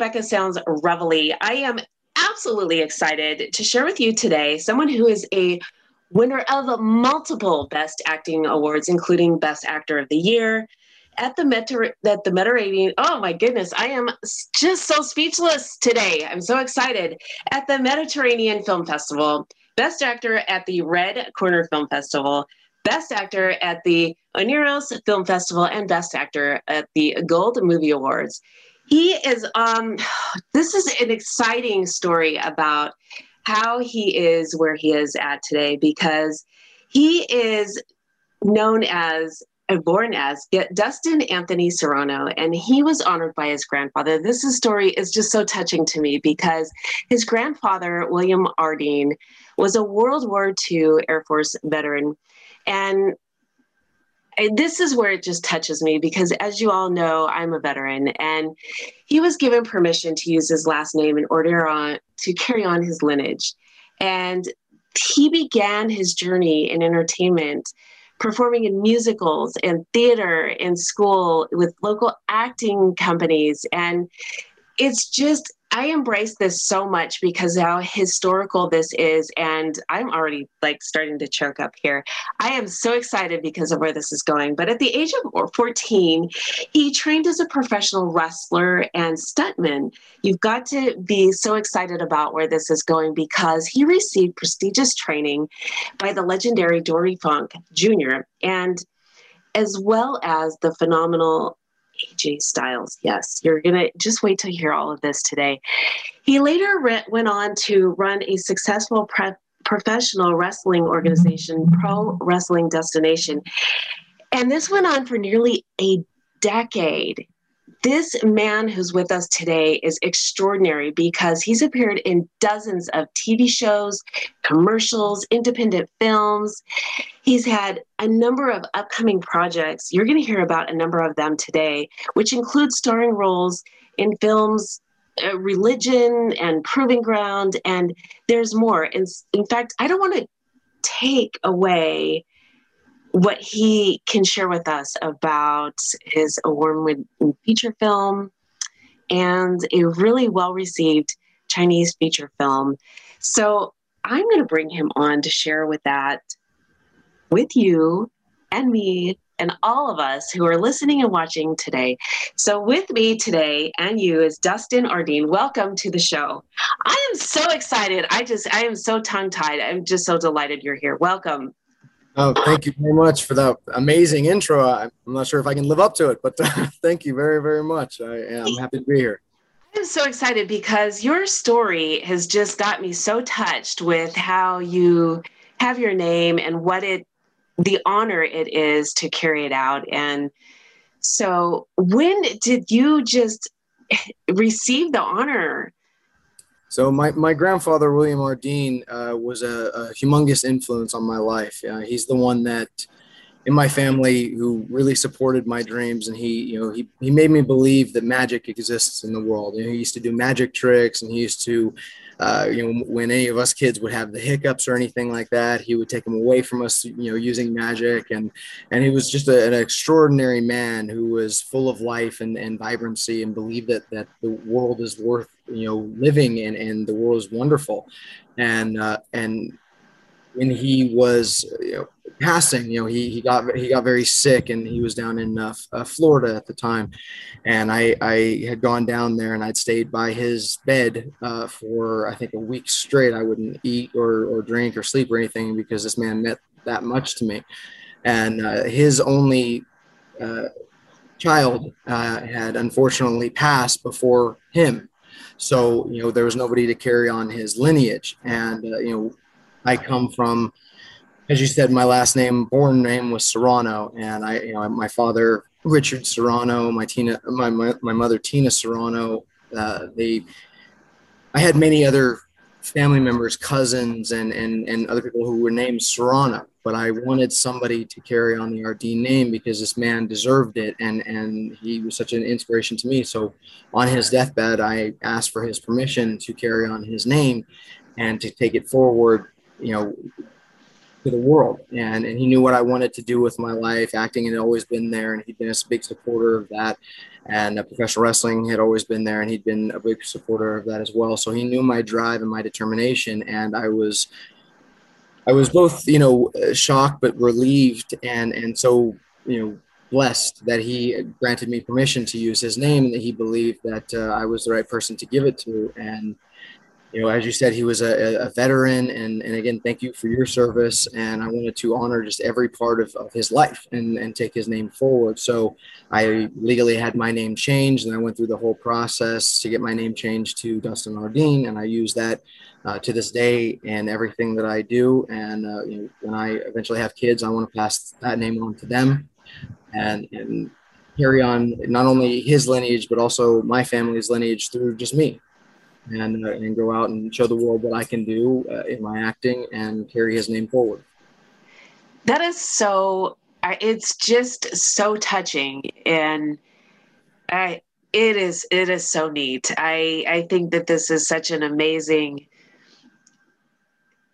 Rebecca Sounds Reveille. I am absolutely excited to share with you today someone who is a winner of multiple Best Acting Awards, including Best Actor of the Year at the at the Mediterranean. Oh my goodness, I am just so speechless today. I'm so excited at the Mediterranean Film Festival. Best Actor at the Red Corner Film Festival, Best Actor at the Oniros Film Festival, and Best Actor at the Gold Movie Awards. He is um this is an exciting story about how he is where he is at today because he is known as uh, born as Dustin Anthony Serrano, and he was honored by his grandfather. This is story is just so touching to me because his grandfather, William Ardine, was a World War II Air Force veteran. And this is where it just touches me because, as you all know, I'm a veteran, and he was given permission to use his last name in order on, to carry on his lineage. And he began his journey in entertainment performing in musicals and theater in school with local acting companies and it's just I embrace this so much because how historical this is. And I'm already like starting to choke up here. I am so excited because of where this is going. But at the age of 14, he trained as a professional wrestler and stuntman. You've got to be so excited about where this is going because he received prestigious training by the legendary Dory Funk Jr. and as well as the phenomenal AJ Styles. Yes, you're going to just wait you hear all of this today. He later re- went on to run a successful pre- professional wrestling organization, Pro Wrestling Destination. And this went on for nearly a decade. This man who's with us today is extraordinary because he's appeared in dozens of TV shows, commercials, independent films. He's had a number of upcoming projects. You're going to hear about a number of them today, which include starring roles in films uh, religion and proving ground and there's more in, in fact i don't want to take away what he can share with us about his award-winning feature film and a really well-received Chinese feature film. So I'm going to bring him on to share with that with you and me and all of us who are listening and watching today. So, with me today and you is Dustin Ardine. Welcome to the show. I am so excited. I just, I am so tongue tied. I'm just so delighted you're here. Welcome. Oh, thank you very much for that amazing intro. I'm not sure if I can live up to it, but thank you very, very much. I am happy to be here. I'm so excited because your story has just got me so touched with how you have your name and what it, the honor it is to carry it out. And so, when did you just receive the honor so my, my grandfather William Ardine uh, was a, a, humongous influence on my life. Uh, he's the one that in my family who really supported my dreams, and he you know he he made me believe that magic exists in the world. You know, he used to do magic tricks, and he used to uh, you know, when any of us kids would have the hiccups or anything like that, he would take them away from us, you know, using magic. And, and he was just a, an extraordinary man who was full of life and, and vibrancy and believed that, that the world is worth, you know, living and, and the world is wonderful. And, uh, and when he was, you know, passing. You know, he he got he got very sick, and he was down in uh, uh, Florida at the time, and I I had gone down there and I'd stayed by his bed uh, for I think a week straight. I wouldn't eat or or drink or sleep or anything because this man meant that much to me, and uh, his only. Uh, child uh, had unfortunately passed before him so you know there was nobody to carry on his lineage and uh, you know i come from as you said, my last name, born name was Serrano, and I, you know, my father Richard Serrano, my Tina, my my, my mother Tina Serrano. Uh, they, I had many other family members, cousins, and and and other people who were named Serrano, but I wanted somebody to carry on the Ardine name because this man deserved it, and and he was such an inspiration to me. So, on his deathbed, I asked for his permission to carry on his name, and to take it forward. You know, to the world. And, and he knew what I wanted to do with my life. Acting had always been there, and he'd been a big supporter of that. And uh, professional wrestling had always been there, and he'd been a big supporter of that as well. So he knew my drive and my determination, and I was. I was both, you know, shocked but relieved, and and so, you know, blessed that he granted me permission to use his name and that he believed that uh, I was the right person to give it to. And you know, as you said, he was a, a, veteran. And, and again, thank you for your service. And I wanted to honor just every part of, of his life and, and take his name forward. So I legally had my name changed and I went through the whole process to get my name changed to Dustin Ardine. And I use that uh, to this day and everything that I do. And uh, you know, when I eventually have kids, I want to pass that name on to them and, and carry on not only his lineage, but also my family's lineage through just me and, uh, and go out and show the world what I can do uh, in my acting and carry his name forward. That is so, it's just so touching. And I, it is, it is so neat. I, I think that this is such an amazing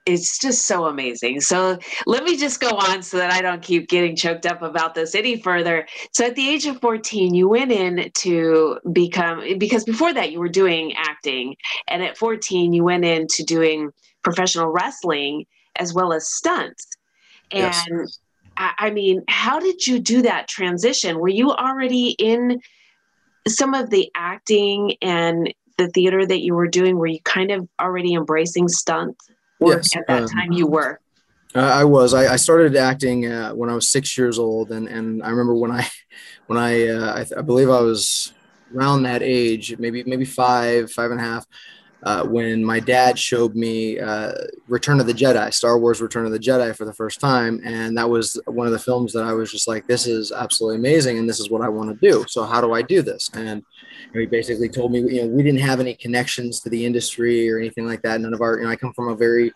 it's just so amazing. So let me just go on so that I don't keep getting choked up about this any further. So at the age of 14, you went in to become, because before that you were doing acting. And at 14, you went into doing professional wrestling as well as stunts. And yes. I, I mean, how did you do that transition? Were you already in some of the acting and the theater that you were doing? Were you kind of already embracing stunts? Work yes, at that um, time you were? I was. I, I started acting uh, when I was six years old, and, and I remember when I, when I, uh, I, I, believe I was around that age, maybe maybe five, five and a half, uh, when my dad showed me uh, Return of the Jedi, Star Wars Return of the Jedi for the first time, and that was one of the films that I was just like, this is absolutely amazing, and this is what I want to do. So how do I do this? And he basically told me, you know, we didn't have any connections to the industry or anything like that. None of our, you know, I come from a very,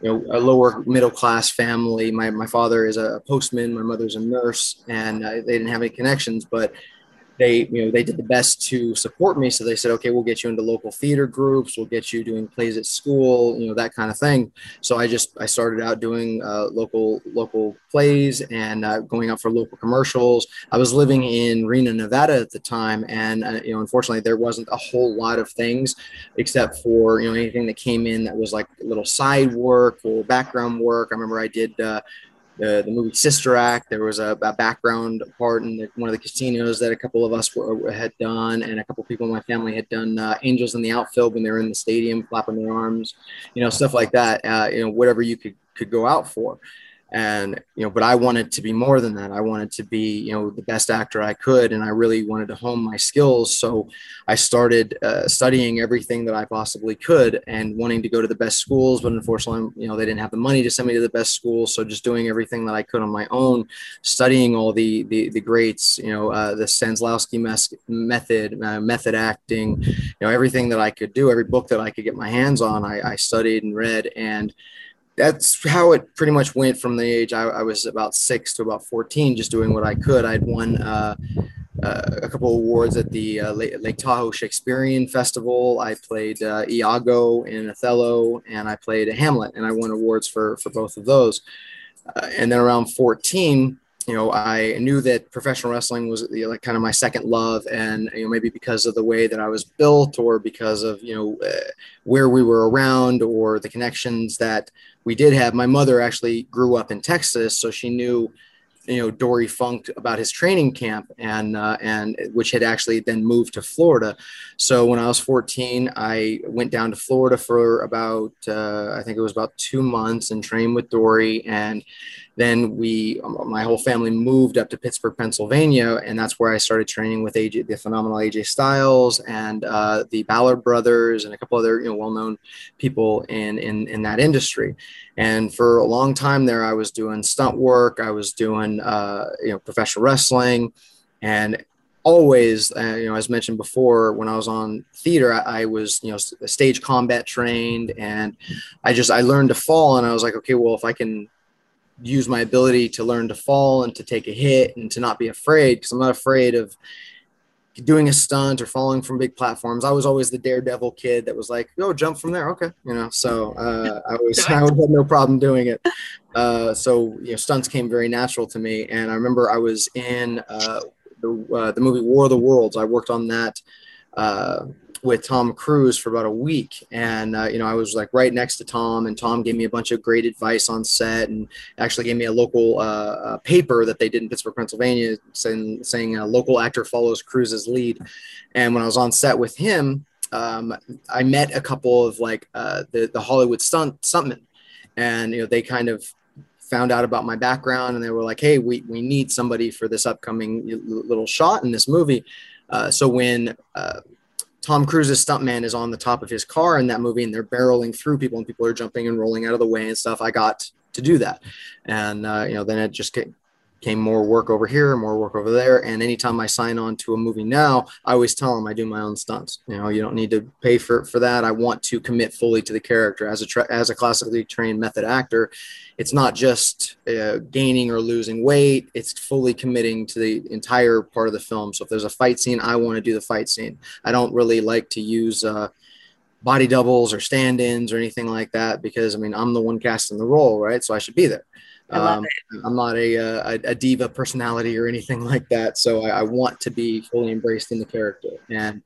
you know, a lower middle class family. My, my father is a postman, my mother's a nurse, and uh, they didn't have any connections. But they you know they did the best to support me. So they said okay we'll get you into local theater groups. We'll get you doing plays at school you know that kind of thing. So i just i started out doing uh, local local plays and uh, going out for local commercials. I was living in reno nevada at the time. And uh, you know unfortunately there wasn't a whole lot of things except for you know anything that came in that was like little side work or background work. I remember i did uh, the, the movie Sister Act. There was a, a background part in the, one of the casinos that a couple of us were, had done, and a couple people in my family had done uh, Angels in the Outfield when they were in the stadium, flapping their arms, you know, stuff like that. Uh, you know, whatever you could could go out for and you know but i wanted to be more than that. I wanted to be you know the best actor i could and i really wanted to hone my skills. So i started uh, studying everything that i possibly could and wanting to go to the best schools but unfortunately you know they didn't have the money to send me to the best schools. So just doing everything that i could on my own studying all the the, the greats you know uh, the Stanislavski mes- method uh, method acting you know everything that i could do every book that i could get my hands on i, I studied and read. And that's how it pretty much went from the age I, I, was about six to about 14, just doing what I could. I'd won uh, uh, a couple awards at the uh, Lake, Lake, Tahoe Shakespearean Festival. I played uh, Iago in Othello, and I played Hamlet, and I won awards for for both of those. Uh, and then around 14, you know, I knew that professional wrestling was you know, like kind of my second love, and you know, maybe because of the way that I was built, or because of you know uh, where we were around, or the connections that we did have. My mother actually grew up in Texas, so she knew you know Dory Funk about his training camp and uh, and which had actually then moved to Florida. So when I was 14, I went down to Florida for about uh, I think it was about two months and trained with Dory and then we, um, my whole family moved up to Pittsburgh, Pennsylvania, and that's where I started training with AJ, the phenomenal AJ Styles and uh, the Ballard brothers and a couple other you know well-known people in in in that industry. And for a long time there, I was doing stunt work, I was doing uh, you know professional wrestling, and always, uh, you know, as mentioned before, when I was on theater, I, I, was, you know, stage combat trained, and I just I learned to fall, and I was like, okay, well, if I can use my ability to learn to fall and to take a hit and to not be afraid because I'm not afraid of doing a stunt or falling from big platforms. I was always the daredevil kid that was like, "Oh, jump from there, okay," you know. So uh, I was I always had no problem doing it. Uh, so you know, stunts came very natural to me. And I remember I was in uh, the uh, the movie War of the Worlds. I worked on that uh, with Tom Cruise for about a week, and uh, you know I was like right next to Tom, and Tom gave me a bunch of great advice on set, and actually gave me a local uh, uh paper that they did in Pittsburgh, Pennsylvania, saying saying a local actor follows Cruise's lead. And when I was on set with him, um, I met a couple of like uh, the the Hollywood stunt stuntmen, and you know they kind of found out about my background and they were like hey we, we need somebody for this upcoming little shot in this movie. Uh, so when uh, Tom Cruise's stuntman is on the top of his car in that movie and they're barreling through people and people are jumping and rolling out of the way and stuff. I got to do that. And, uh, you know, then it just came more work over here, more work over there. And anytime I sign on to a movie now, I always tell them I do my own stunts. You know, you don't need to pay for, for that. I want to commit fully to the character as a, tra- as a classically trained method actor. It's not just uh, gaining or losing weight. It's fully committing to the entire part of the film. So if there's a fight scene, I want to do the fight scene. I don't really like to use, uh, body doubles or stand-ins or anything like that because I mean I'm the one casting the role, right? So I should be there. I love um, it. I'm not a, a, a, diva personality or anything like that. So I, I, want to be fully embraced in the character and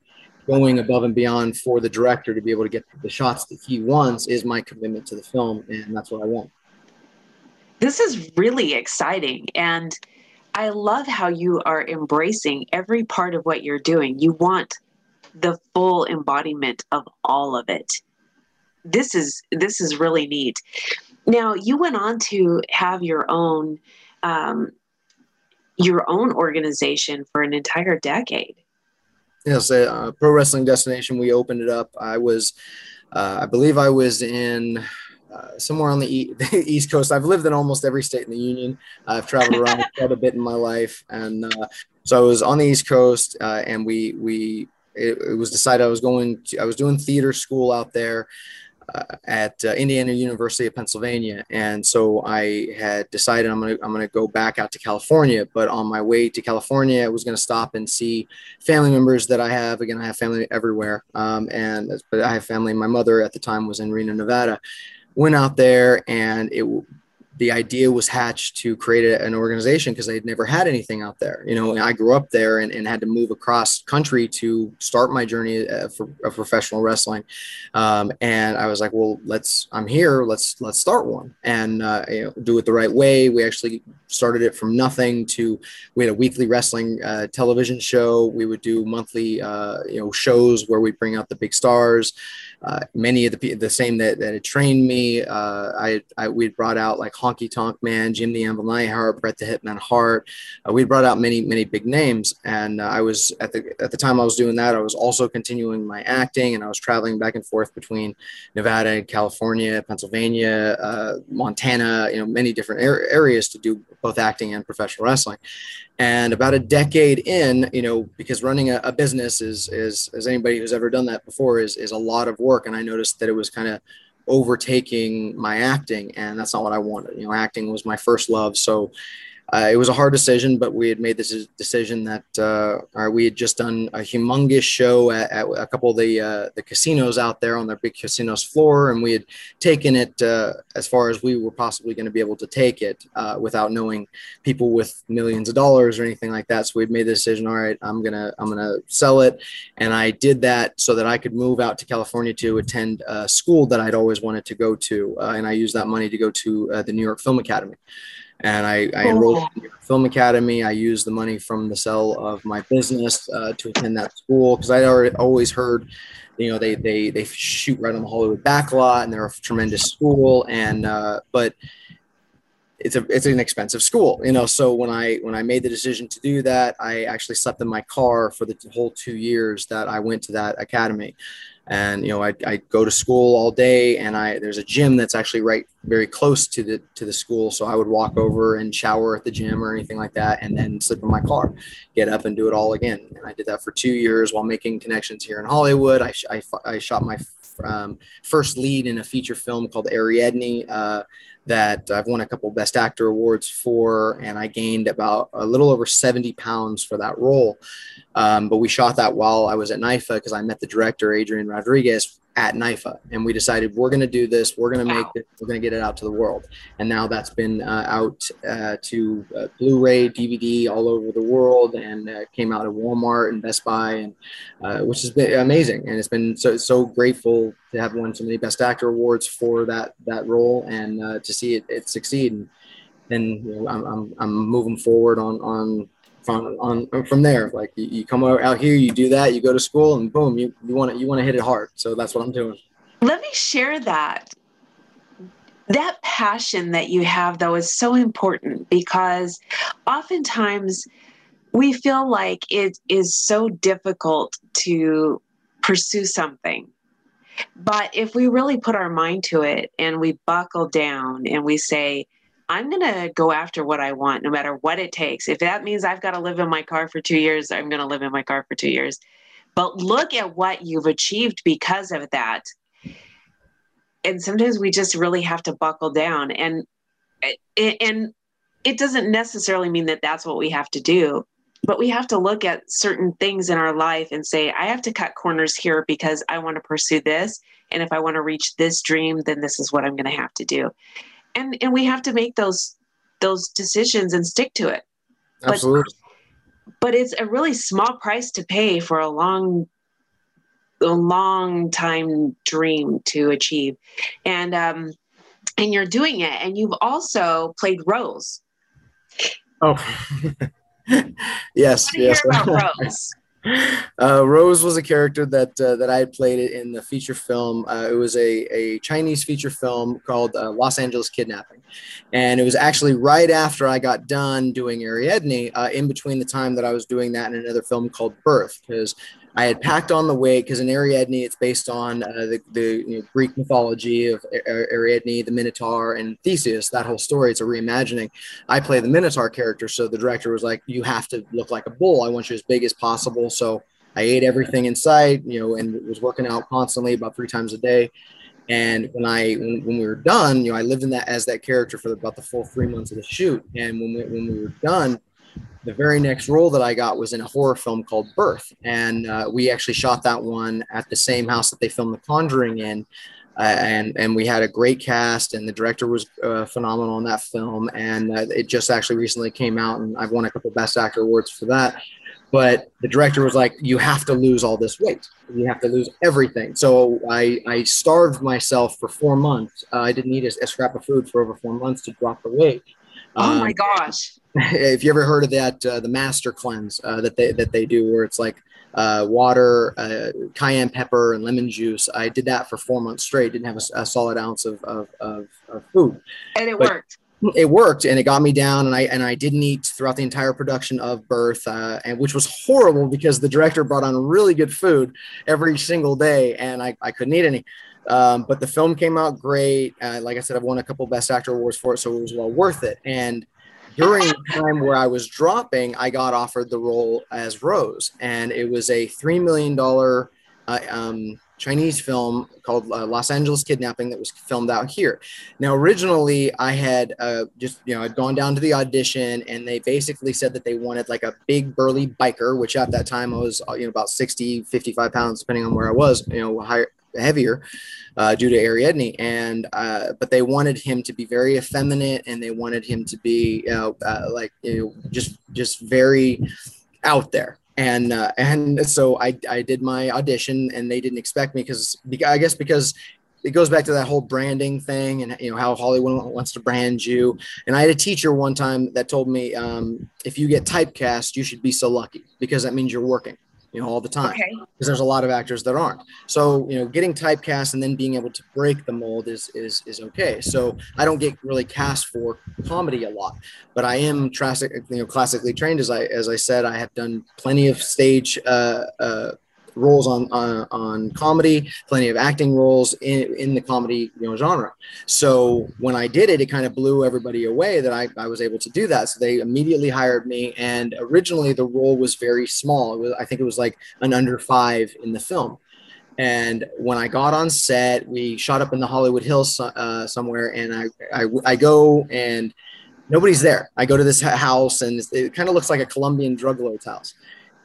going above and beyond for the director to be able to get the shots that he wants is my commitment to the film. And that's what I want. This is really exciting. And I love how you are embracing every part of what you're doing. You want the full embodiment of all of it. This is this is really neat. Now, you went on to have your own um, your own organization for an entire decade. Yes, uh, Pro Wrestling Destination. We opened it up. I was, uh, I believe, I was in uh, somewhere on the, e- the, East Coast. I've lived in almost every state in the union. I've traveled around quite a bit in my life, and uh, so I was on the East Coast, uh, and we we it, it, was decided I was going. To, I was doing theater school out there uh, at uh, Indiana University of Pennsylvania, and so I had decided I'm gonna I'm gonna go back out to California. But on my way to California, I was gonna stop and see family members that I have. Again, I have family everywhere, um, and but I have family. My mother at the time was in Reno, Nevada. Went out there, and it the idea was hatched to create a, an organization because they'd never had anything out there. You know, I grew up there and, and had to move across country to start my journey uh, for, of professional wrestling. Um, and I was like, well, let's, I'm here. Let's, let's start one and uh, you know, do it the right way. We actually started it from nothing to, we had a weekly wrestling uh, television show. We would do monthly, uh, you know, shows where we bring out the big stars. Uh, many of the the same that, that had trained me. I, I we brought out like Honky Tonk Man, Jim the Anvil Neidhart, Bret the Hitman Hart. Uh, we brought out many many big names, and uh, I was at the at the time I was doing that. I was also continuing my acting, and I was traveling back and forth between Nevada, and California, Pennsylvania, uh, Montana. You know, many different er- areas to do both acting and professional wrestling. And about a decade in, you know, because running a, a business is, is, as anybody who's ever done that before, is, is a lot of work. And I noticed that it was kind of overtaking my acting, and that's not what I wanted. You know, acting was my first love. So uh, it was a hard decision, but we had made this decision that uh, we had just done a humongous show at, at a couple of the uh, the casinos out there on their big casinos floor, and we had taken it uh, as far as we were possibly going to be able to take it uh, without knowing people with millions of dollars or anything like that. So we had made the decision. All right, I'm gonna I'm gonna sell it, and I did that so that I could move out to California to attend a school that I'd always wanted to go to, uh, and I used that money to go to the New York Film Academy and I, I enrolled in the Film Academy. I used the money from the sale of my business uh, to attend that school because I already always heard, you know, they they they shoot right on the Hollywood backlot, and they're a tremendous school. And uh, but it's a it's an expensive school, you know. So when I when I made the decision to do that, I actually slept in my car for the whole two years that I went to that academy. And you know I, I go to school all day and i there's a gym that's actually right very close to the to the school. So i would walk over and shower at the gym or anything like that and then sleep in my car get up and do it all again. And i did that for two years while making connections here in hollywood. I, I, I shot my um, first lead in a feature film called ariadne uh, that I've won a couple Best Actor awards for, and I gained about a little over 70 pounds for that role. Um, but we shot that while I was at NYFA because I met the director, Adrian Rodriguez, at NYFA, and we decided we're going to do this. We're going to make it. We're going to get it out to the world. And now that's been uh, out uh, to uh, Blu-ray, DVD all over the world, and uh, came out at Walmart and Best Buy, and uh, which has been amazing. And it's been so so grateful to have won so many Best Actor awards for that that role, and uh, to see it, it succeed. And then you know, I'm, I'm I'm moving forward on on from on from there. Like you, you come out here, you do that, you go to school, and boom, you you want to you want to hit it hard. So that's what I'm doing. Let me share that. That passion that you have, though, is so important because oftentimes we feel like it is so difficult to pursue something. But if we really put our mind to it and we buckle down and we say, I'm going to go after what I want, no matter what it takes. If that means I've got to live in my car for two years, I'm going to live in my car for two years. But look at what you've achieved because of that. And sometimes we just really have to buckle down. And eh, and it doesn't necessarily mean that that's what we have to do, but we have to look at certain things in our life and say, I have to cut corners here because I want to pursue this. And if I want to reach this dream, then this is what I'm going to have to do and and we have to make those those decisions and stick to it. Absolutely. but, but it's a really small price to pay for a long a long time dream to achieve. And um and you're doing it and you've also played rose oh. Yes yes Uh, Rose was a character that uh, that I had played in the feature film. Uh, it was a, a Chinese feature film called uh, Los Angeles Kidnapping, and it was actually right after I got done doing Ariadne, uh, in between the time that I was doing that and another film called Birth, because I had packed on the weight because in Ariadne it's based on uh, the, the you know, Greek mythology of Ariadne, the Minotaur, and Theseus. That whole story, it's a reimagining. I play the Minotaur character, so the director was like, "You have to look like a bull. I want you as big as possible." So I ate everything in sight, you know, and was working out constantly about three times a day. And when I when, when, we were done, you know, I lived in that as that character for about the full three months of the shoot. And when we, when we were done, the very next role that I got was in a horror film called Birth, and uh, we actually shot that one at the same house that they filmed The Conjuring in. Uh, and and we had a great cast, and the director was uh, phenomenal in that film. And uh, it just actually recently came out, and I've won a couple Best Actor awards for that. But the director was like, "You have to lose all this weight. You have to lose everything." So I I starved myself for four months. Uh, I didn't eat a, a, scrap of food for over four months to drop the weight. Oh um, my gosh! if you ever heard of that, uh, the master cleanse uh, that they that they do, where it's like uh, water, uh, cayenne pepper, and lemon juice. I did that for four months straight. Didn't have a, a solid ounce of, of, of, of, food, and it but worked. It worked, and it got me down, and I and I didn't eat throughout the entire production of Birth, uh, and which was horrible because the director brought on really good food every single day, and I, I couldn't eat any. Um, but the film came out great. Uh, like I said, I've won a couple Best Actor awards for it, so it was well worth it. And during the time where I was dropping, I got offered the role as Rose, and it was a three million dollar uh, um, Chinese film called uh, Los Angeles Kidnapping that was filmed out here. Now, originally, I had uh, just you know I'd gone down to the audition, and they basically said that they wanted like a big burly biker, which at that time I was uh, you know about 60, 55 pounds, depending on where I was, you know, higher, heavier uh, due to Ariadne, and uh, but they wanted him to be very effeminate, and they wanted him to be uh, like you know, just just very out there. And uh, and so I I did my audition, and they didn't expect me because I guess because it goes back to that whole branding thing and you know how Hollywood wants to brand you. And I had a teacher one time that told me um, if you get typecast, you should be so lucky because that means you're working you know, all the time. Okay. Because there's a lot of actors that aren't. So, you know, getting typecast and then being able to break the mold is is is okay. So I don't get really cast for comedy a lot, but I am classic, you know, classically trained as I as I said. I have done plenty of stage uh, uh, roles on, on, on comedy, plenty of acting roles in, in the comedy you know genre. So when I did it, it kind of blew everybody away that I, I was able to do that. So they immediately hired me. And originally the role was very small. Was, I think it was like an under five in the film. And when I got on set, we shot up in the Hollywood Hills uh, somewhere, and I, I, I go and nobody's there. I go to this house, and it kind of looks like a Colombian drug lord's house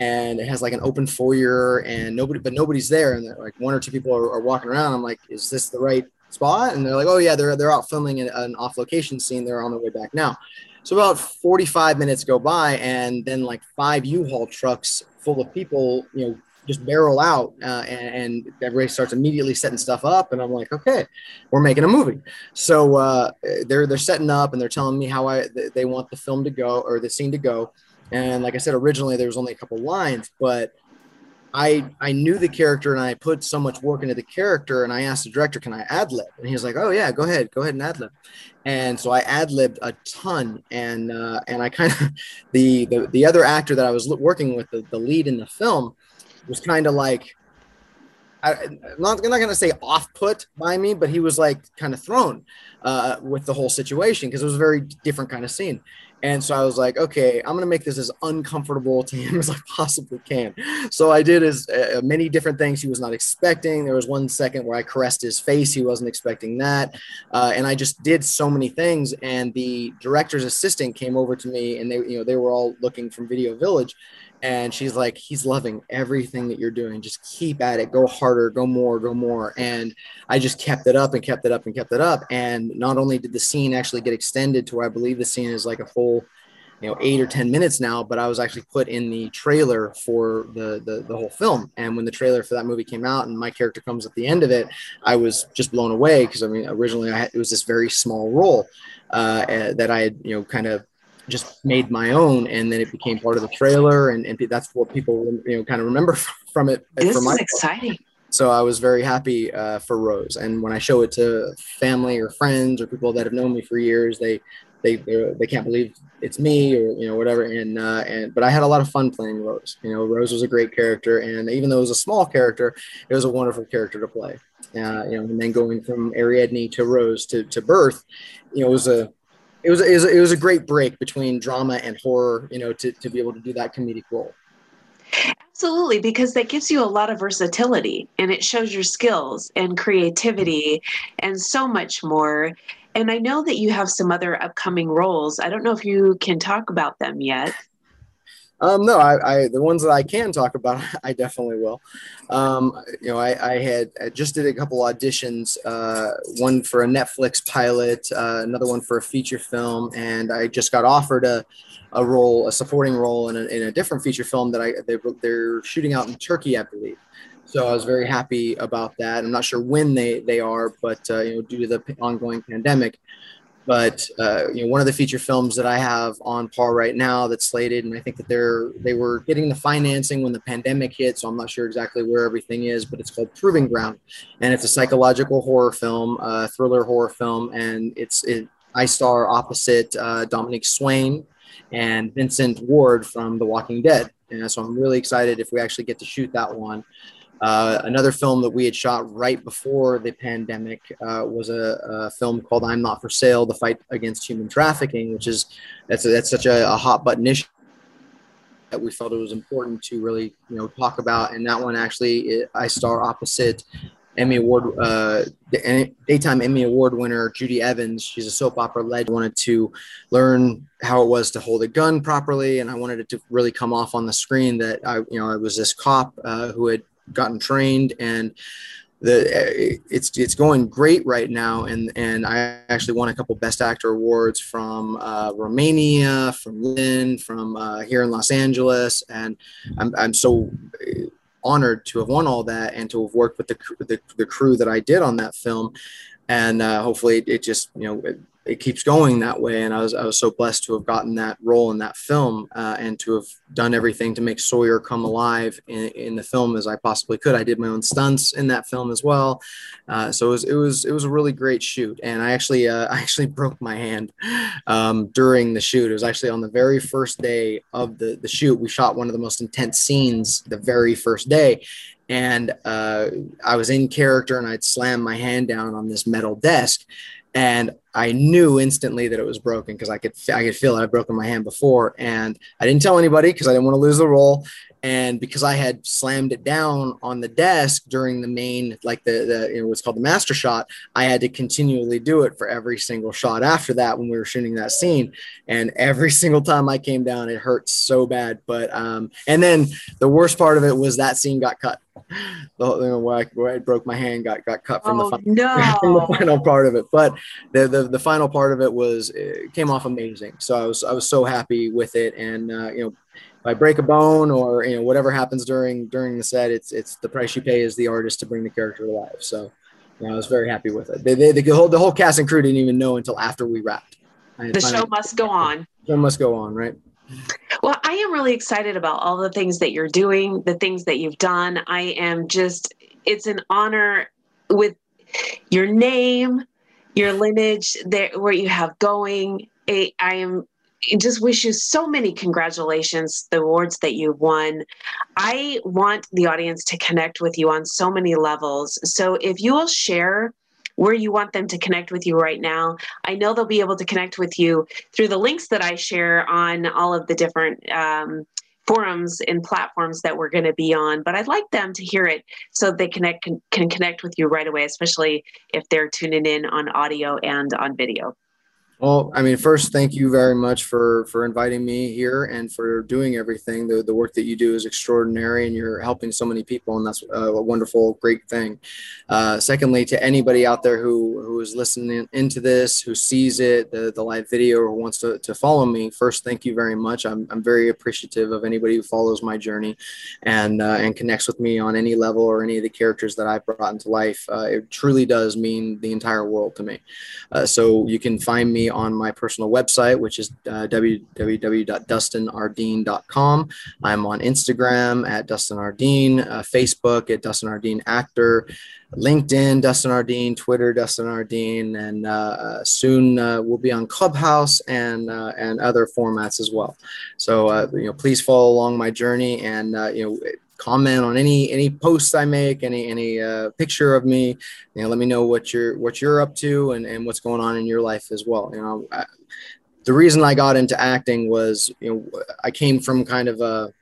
and it has like an open foyer and nobody but nobody's there. And like one or two people are, are, walking around. I'm like is this the right spot? And they're like oh yeah they're, they're out filming an, an off location scene. They're on their way back now. So about 45 minutes go by and then like five u-haul trucks full of people you know just barrel out uh, and, and, everybody starts immediately setting stuff up. And i'm like okay we're making a movie. So uh, they're they're setting up and they're telling me how i they want the film to go or the scene to go and like I said, originally there was only a couple lines, but I I knew the character and I put so much work into the character. And I asked the director, "Can I ad lib?" And he was like, "Oh yeah, go ahead, go ahead and ad lib." And so I ad libbed a ton. And uh, and I kind of the, the the other actor that I was working with, the, the lead in the film, was kind of like. I, am not, I'm not to say off put by me, but he was like kind of thrown uh, with the whole situation because it was a very different kind of scene. And so I was like, okay, I'm going to make this as uncomfortable to him as I possibly can. So I did as uh, many different things he was not expecting. There was one second where I caressed his face. He wasn't expecting that. Uh, and I just did so many things. And the director's assistant came over to me and they, you know, they were all looking from Video Village and she's like he's loving everything that you're doing. Just keep at it. Go harder. Go more. Go more. And i just kept it up and kept it up and kept it up. And not only did the scene actually get extended to where i believe the scene is like a full you know eight or ten minutes now but i was actually put in the trailer for the, the the, whole film. And when the trailer for that movie came out and my character comes at the end of it i was just blown away because i mean originally i had, it was this very small role uh, that i had you know kind of just made my own and then it became part of the trailer and, and that's what people you know kind of remember from it this from is exciting. So i was very happy uh, for rose and when i show it to family or friends or people that have known me for years they they they can't believe it's me or you know whatever and uh, and but i had a lot of fun playing rose you know rose was a great character and even though it was a small character it was a wonderful character to play. Uh, you know and then going from ariadne to rose to, to birth you know it was a it was, it was it was a great break between drama and horror, you know, to, to be able to do that comedic role. Absolutely, because that gives you a lot of versatility and it shows your skills and creativity and so much more. And I know that you have some other upcoming roles. I don't know if you can talk about them yet. Um, no, I, I, the ones that I can talk about, I definitely will. Um, you know, I, I had I just did a couple auditions, uh, one for a Netflix pilot, uh, another one for a feature film, and I just got offered a, a role, a supporting role in a, in a different feature film that I they, they're shooting out in Turkey, I believe. So I was very happy about that. I'm not sure when they they are, but uh, you know, due to the ongoing pandemic, but uh, you know one of the feature films that I have on par right now that's slated, and I think that they're they were getting the financing when the pandemic hit, so I'm not sure exactly where everything is, but it's called Proving Ground, and it's a psychological horror film, uh, thriller horror film, and it's it I star opposite uh, Dominique Swain and Vincent Ward from The Walking Dead, and so I'm really excited if we actually get to shoot that one. Uh, another film that we had shot right before the pandemic uh, was a, a, film called "I'm Not for Sale: The Fight Against Human Trafficking," which is that's a, that's such a, a, hot button issue that we felt it was important to really you know talk about. And that one actually, it, I star opposite Emmy Award, uh, daytime Emmy Award winner Judy Evans. She's a soap opera legend. Wanted to learn how it was to hold a gun properly, and I wanted it to really come off on the screen that I, you know, I was this cop uh, who had gotten trained and the it's it's going great right now. And and I actually won a couple best actor awards from uh, Romania from Lynn from uh, here in Los Angeles. And I'm, I'm so honored to have won all that and to have worked with the, the, the crew that I did on that film. And uh, hopefully it, it just you know it keeps going that way. And I was I was so blessed to have gotten that role in that film uh, and to have done everything to make Sawyer come alive in, in, the film as I possibly could. I did my own stunts in that film as well, uh, so it was it was it was a really great shoot. And I actually uh, I actually broke my hand um, during the shoot. It was actually on the very first day of the the shoot. We shot one of the most intense scenes the very first day, and uh, I was in character and I'd slam my hand down on this metal desk and I knew instantly that it was broken because I could I could feel it. I'd broken my hand before, and I didn't tell anybody because I didn't want to lose the role, and because I had slammed it down on the desk during the main like the the you know, what's called the master shot, I had to continually do it for every single shot after that when we were shooting that scene, and every single time I came down, it hurt so bad. But um, and then the worst part of it was that scene got cut the you know, where, I, where I broke my hand got got cut from, oh, the, final, no. from the final part of it. But the, the the final part of it was it came off amazing. So I was I was so happy with it, and uh, you know. If I break a bone or you know whatever happens during during the set, it's it's the price you pay as the artist to bring the character to life. So, you know, I was very happy with it. They, they, the whole the whole cast and crew didn't even know until after we wrapped. The show must go on. Show must go on, right? Well, I am really excited about all the things that you're doing, the things that you've done. I am just, it's an honor with your name, your lineage, there where you have going. I, I am just wish you so many congratulations, the awards that you've won. I want the audience to connect with you on so many levels. So if you will share where you want them to connect with you right now. I know they'll be able to connect with you through the links that I share on all of the different um, forums and platforms that we're going to be on but i'd like them to hear it so they connect can, can connect with you right away especially if they're tuning in on audio and on video well, I mean, first, thank you very much for for inviting me here and for doing everything. The the work that you do is extraordinary, and you're helping so many people, and that's a wonderful, great thing. Uh, secondly, to anybody out there who who is listening into this, who sees it, the, the live video, or wants to, to follow me, first, thank you very much. I'm, I'm very appreciative of anybody who follows my journey and uh, and connects with me on any level or any of the characters that I've brought into life. Uh, it truly does mean the entire world to me. Uh, so you can find me on my personal website, which is uh, www.dustinardine.com. I'm on Instagram at Dustin Ardine, uh, Facebook at Dustin Ardine Actor, LinkedIn Dustin Ardine, Twitter Dustin Ardine, and uh, soon uh, we'll be on Clubhouse and uh, and other formats as well. So uh, you know, please follow along my journey and you know comment on any any posts I make, any any uh, picture of me. You know, let me know what you're what you're up to and, and what's going on in your life as well. You know, I, the reason I got into acting was you know I came from kind of a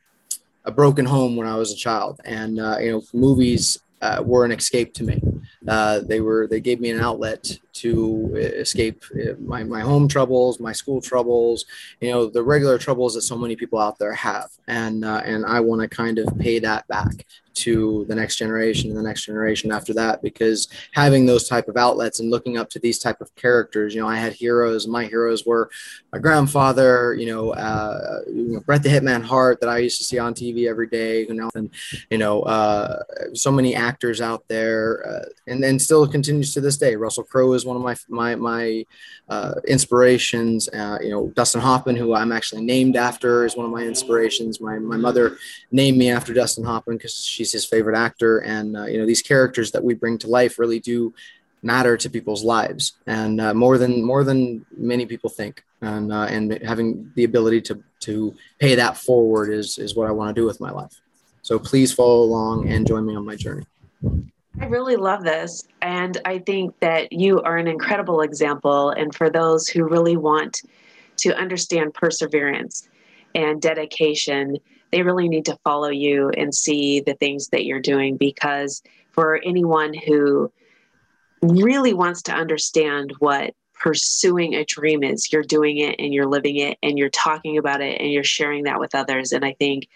a broken home when I was a child, and uh, you know movies uh, were an escape to me. Uh, they were they gave me an outlet to escape uh, my, my home troubles, my school troubles, you know, the regular troubles that so many people out there have. And, uh, and I want to kind of pay that back to the next generation and the next generation after that because having those type of outlets and looking up to these type of characters you know i had heroes my heroes were my grandfather you know uh, you know bret the hitman hart that i used to see on tv every day you know and you know uh, so many actors out there uh, and then still continues to this day russell crowe is one of my my my uh, inspirations. Uh, you know, Dustin Hoffman, who I'm actually named after, is one of my inspirations. My my mother named me after Dustin Hoffman because she's his favorite actor, and uh, you know these characters that we bring to life really do matter to people's lives, and uh, more than more than many people think. And uh, and having the ability to to pay that forward is is what I want to do with my life. So please follow along and join me on my journey. I really love this. And I think that you are an incredible example. And for those who really want to understand perseverance and dedication, they really need to follow you and see the things that you're doing because for anyone who really wants to understand what pursuing a dream is, you're doing it and you're living it and you're talking about it and you're sharing that with others. And I think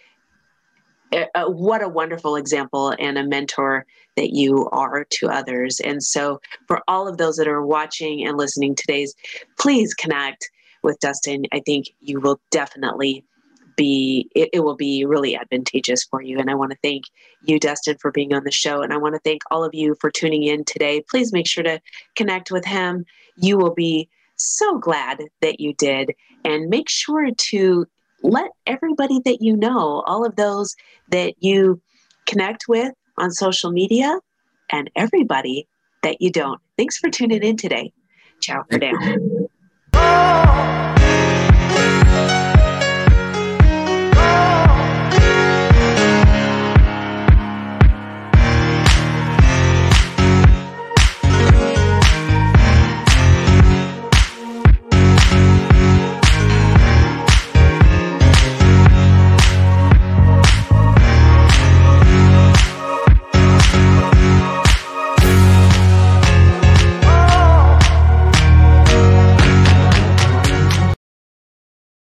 uh, what a wonderful example and a mentor that you are to others. And so, for all of those that are watching and listening today's, please connect with Dustin. I think you will definitely be it, it, will be really advantageous for you. And i want to thank you dustin for being on the show. And i want to thank all of you for tuning in today. Please make sure to connect with him. You will be so glad that you did. And make sure to let everybody that you know, all of those that you connect with on social media, and everybody that you don't. Thanks for tuning in today. Ciao for now. Oh.